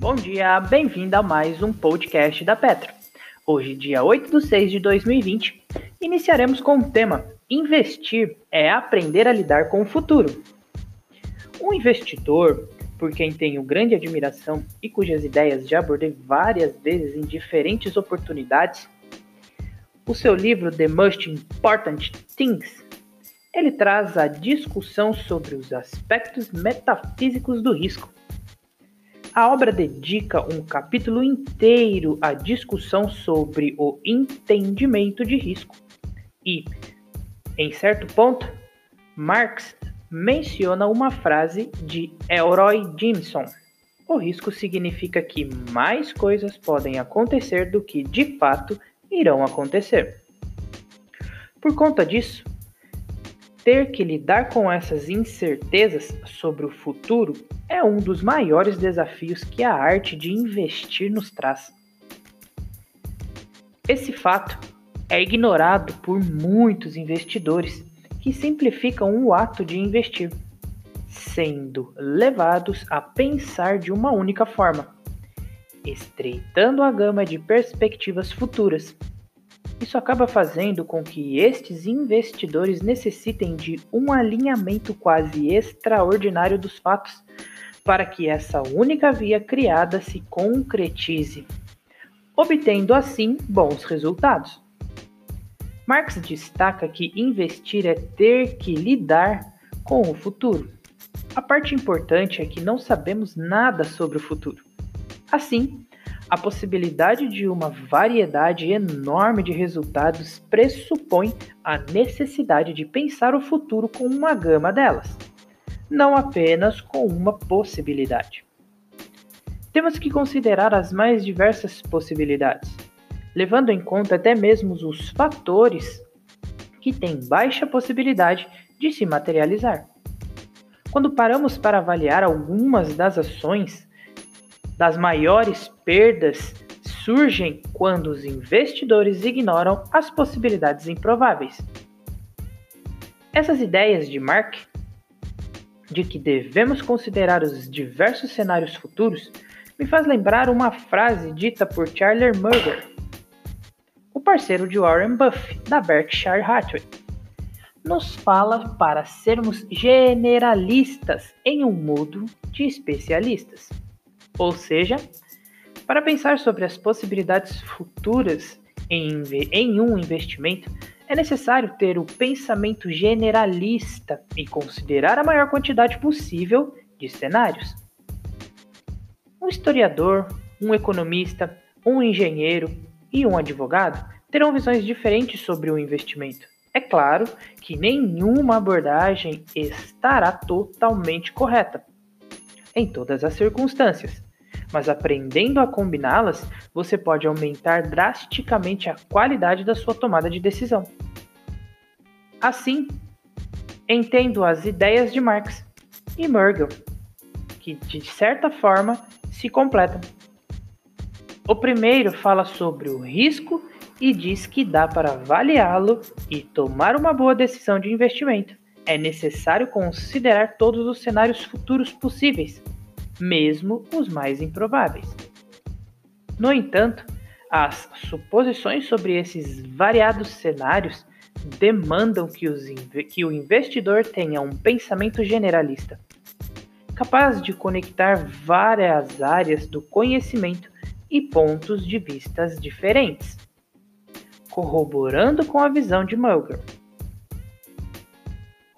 Bom dia, bem-vindo a mais um podcast da Petro. Hoje, dia 8 de 6 de 2020, iniciaremos com o tema Investir é aprender a lidar com o futuro. Um investidor, por quem tenho grande admiração e cujas ideias já abordei várias vezes em diferentes oportunidades, o seu livro The Most Important Things, ele traz a discussão sobre os aspectos metafísicos do risco a obra dedica um capítulo inteiro à discussão sobre o entendimento de risco. E, em certo ponto, Marx menciona uma frase de Elroy Jimson. O risco significa que mais coisas podem acontecer do que de fato irão acontecer. Por conta disso, ter que lidar com essas incertezas sobre o futuro é um dos maiores desafios que a arte de investir nos traz. Esse fato é ignorado por muitos investidores que simplificam o ato de investir, sendo levados a pensar de uma única forma, estreitando a gama de perspectivas futuras isso acaba fazendo com que estes investidores necessitem de um alinhamento quase extraordinário dos fatos para que essa única via criada se concretize, obtendo assim bons resultados. Marx destaca que investir é ter que lidar com o futuro. A parte importante é que não sabemos nada sobre o futuro. Assim, a possibilidade de uma variedade enorme de resultados pressupõe a necessidade de pensar o futuro com uma gama delas, não apenas com uma possibilidade. Temos que considerar as mais diversas possibilidades, levando em conta até mesmo os fatores que têm baixa possibilidade de se materializar. Quando paramos para avaliar algumas das ações das maiores perdas surgem quando os investidores ignoram as possibilidades improváveis. Essas ideias de Mark de que devemos considerar os diversos cenários futuros me faz lembrar uma frase dita por Charlie Munger, o parceiro de Warren Buffett da Berkshire Hathaway. Nos fala para sermos generalistas em um mundo de especialistas. Ou seja, para pensar sobre as possibilidades futuras em, em um investimento, é necessário ter o pensamento generalista e considerar a maior quantidade possível de cenários. Um historiador, um economista, um engenheiro e um advogado terão visões diferentes sobre o investimento. É claro que nenhuma abordagem estará totalmente correta em todas as circunstâncias mas aprendendo a combiná-las, você pode aumentar drasticamente a qualidade da sua tomada de decisão. Assim, entendo as ideias de Marx e Murgel, que de certa forma se completam. O primeiro fala sobre o risco e diz que dá para avaliá-lo e tomar uma boa decisão de investimento. É necessário considerar todos os cenários futuros possíveis mesmo os mais improváveis. No entanto, as suposições sobre esses variados cenários demandam que, que o investidor tenha um pensamento generalista, capaz de conectar várias áreas do conhecimento e pontos de vistas diferentes, corroborando com a visão de Mulger.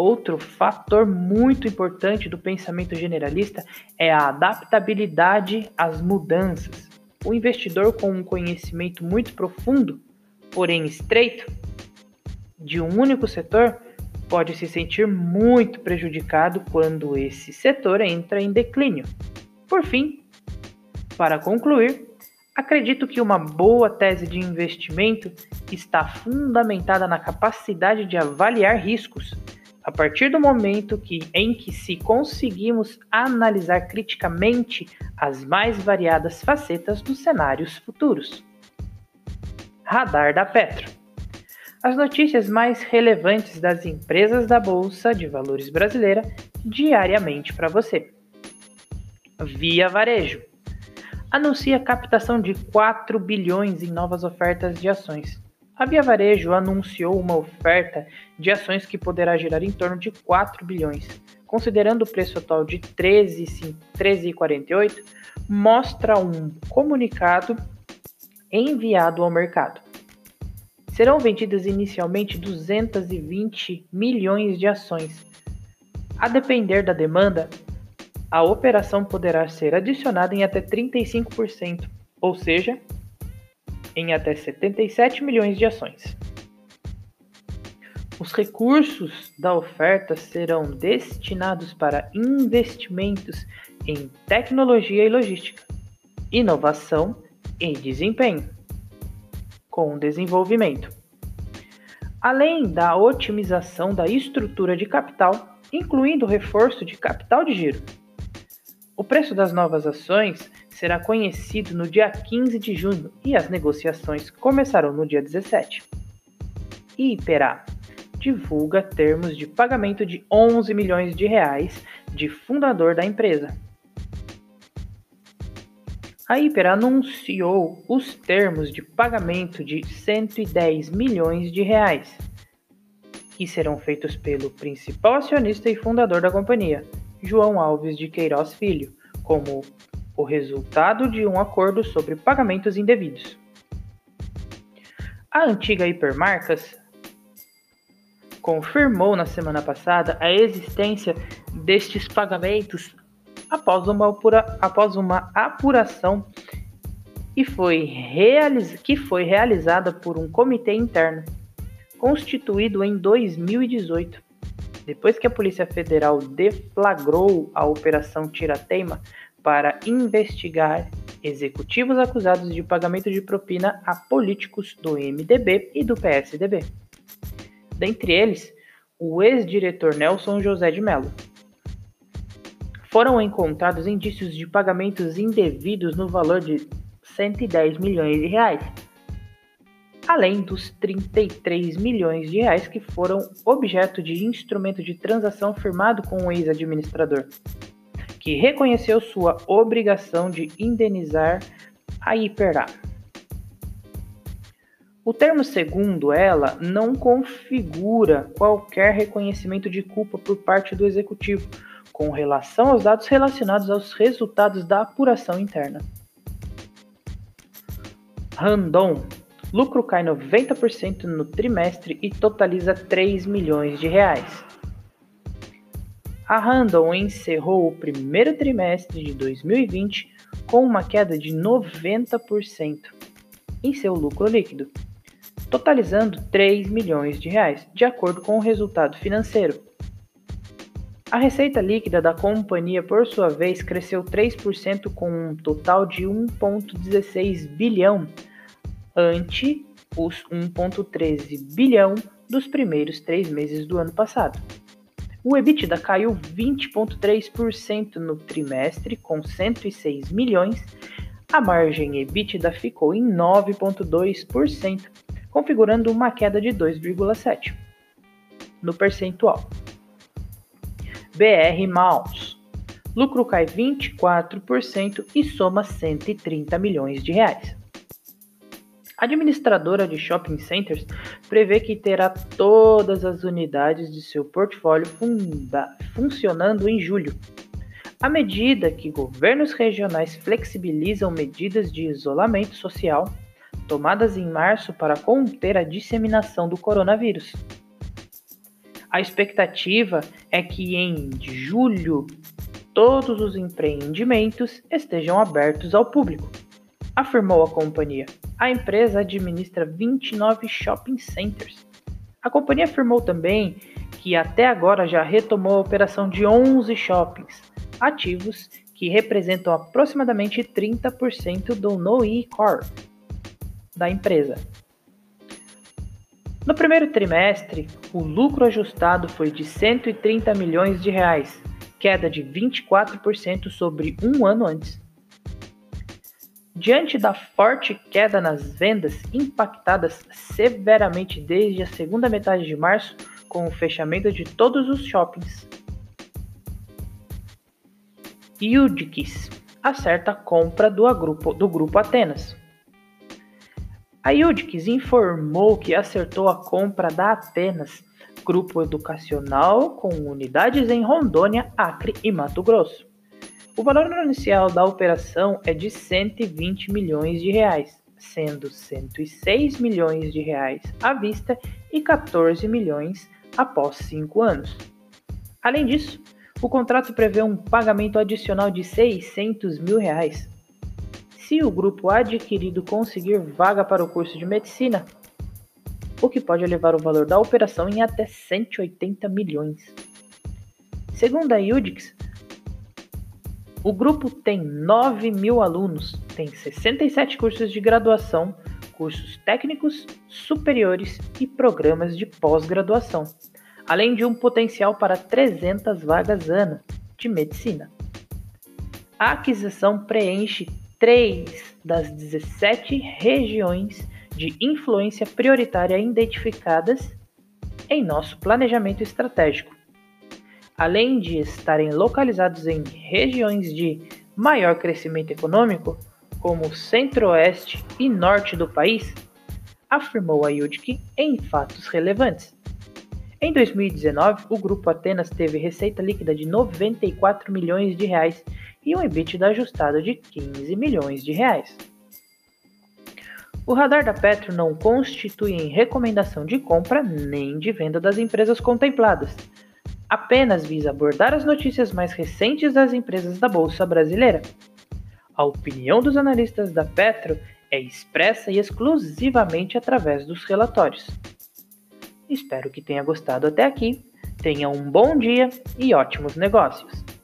Outro fator muito importante do pensamento generalista é a adaptabilidade às mudanças. O investidor com um conhecimento muito profundo, porém estreito, de um único setor, pode se sentir muito prejudicado quando esse setor entra em declínio. Por fim, para concluir, acredito que uma boa tese de investimento está fundamentada na capacidade de avaliar riscos a partir do momento que, em que se conseguimos analisar criticamente as mais variadas facetas dos cenários futuros. Radar da Petro. As notícias mais relevantes das empresas da Bolsa de Valores brasileira diariamente para você. Via Varejo. anuncia captação de 4 bilhões em novas ofertas de ações. A Via Varejo anunciou uma oferta de ações que poderá gerar em torno de 4 bilhões. Considerando o preço atual de 13,48, mostra um comunicado enviado ao mercado. Serão vendidas inicialmente 220 milhões de ações. A depender da demanda, a operação poderá ser adicionada em até 35%, ou seja, em até 77 milhões de ações. Os recursos da oferta serão destinados para investimentos em tecnologia e logística, inovação e desempenho, com desenvolvimento, além da otimização da estrutura de capital, incluindo reforço de capital de giro. O preço das novas ações será conhecido no dia 15 de junho e as negociações começarão no dia 17. Iperá divulga termos de pagamento de 11 milhões de reais de fundador da empresa. A Hiper anunciou os termos de pagamento de 110 milhões de reais, que serão feitos pelo principal acionista e fundador da companhia, João Alves de Queiroz Filho, como o resultado de um acordo sobre pagamentos indevidos. A antiga Hipermarcas confirmou na semana passada a existência destes pagamentos após uma, apura, após uma apuração e foi que foi realizada por um comitê interno, constituído em 2018. Depois que a Polícia Federal deflagrou a Operação Tirateima para investigar executivos acusados de pagamento de propina a políticos do MDB e do PSDB. Dentre eles, o ex-diretor Nelson José de Mello. Foram encontrados indícios de pagamentos indevidos no valor de 110 milhões de reais, além dos 33 milhões de reais que foram objeto de instrumento de transação firmado com o ex-administrador que reconheceu sua obrigação de indenizar a Hiperá. O termo segundo ela não configura qualquer reconhecimento de culpa por parte do executivo com relação aos dados relacionados aos resultados da apuração interna. Randon. Lucro cai 90% no trimestre e totaliza 3 milhões de reais. A Randon encerrou o primeiro trimestre de 2020 com uma queda de 90% em seu lucro líquido, totalizando 3 milhões de reais, de acordo com o resultado financeiro. A receita líquida da companhia, por sua vez, cresceu 3% com um total de 1,16 bilhão, ante os 1,13 bilhão dos primeiros três meses do ano passado. O EBITDA caiu 20,3% no trimestre, com 106 milhões. A margem EBITDA ficou em 9,2%, configurando uma queda de 2,7% no percentual. BR Malls. Lucro cai 24% e soma 130 milhões de reais. Administradora de shopping centers prevê que terá todas as unidades de seu portfólio funda, funcionando em julho. À medida que governos regionais flexibilizam medidas de isolamento social tomadas em março para conter a disseminação do coronavírus. A expectativa é que em julho todos os empreendimentos estejam abertos ao público, afirmou a companhia. A empresa administra 29 shopping centers. A companhia afirmou também que até agora já retomou a operação de 11 shoppings ativos, que representam aproximadamente 30% do NOI Core da empresa. No primeiro trimestre, o lucro ajustado foi de 130 milhões de reais, queda de 24% sobre um ano antes. Diante da forte queda nas vendas, impactadas severamente desde a segunda metade de março, com o fechamento de todos os shoppings. Yudkis. acerta a compra do grupo, do grupo Atenas. A Yudkis informou que acertou a compra da Atenas, grupo educacional com unidades em Rondônia, Acre e Mato Grosso. O valor inicial da operação é de 120 milhões de reais, sendo 106 milhões de reais à vista e 14 milhões após cinco anos. Além disso, o contrato prevê um pagamento adicional de 600 mil reais. Se o grupo adquirido conseguir vaga para o curso de medicina, o que pode elevar o valor da operação em até 180 milhões. Segundo a Udix, o grupo tem 9 mil alunos, tem 67 cursos de graduação, cursos técnicos, superiores e programas de pós-graduação, além de um potencial para 300 vagas ano de medicina. A aquisição preenche três das 17 regiões de influência prioritária identificadas em nosso planejamento estratégico. Além de estarem localizados em regiões de maior crescimento econômico, como centro-oeste e norte do país, afirmou a Yudki em fatos relevantes. Em 2019, o grupo Atenas teve receita líquida de 94 milhões de reais e um EBITDA ajustado de 15 milhões de reais. O radar da Petro não constitui recomendação de compra nem de venda das empresas contempladas. Apenas visa abordar as notícias mais recentes das empresas da Bolsa Brasileira. A opinião dos analistas da Petro é expressa e exclusivamente através dos relatórios. Espero que tenha gostado até aqui. Tenha um bom dia e ótimos negócios!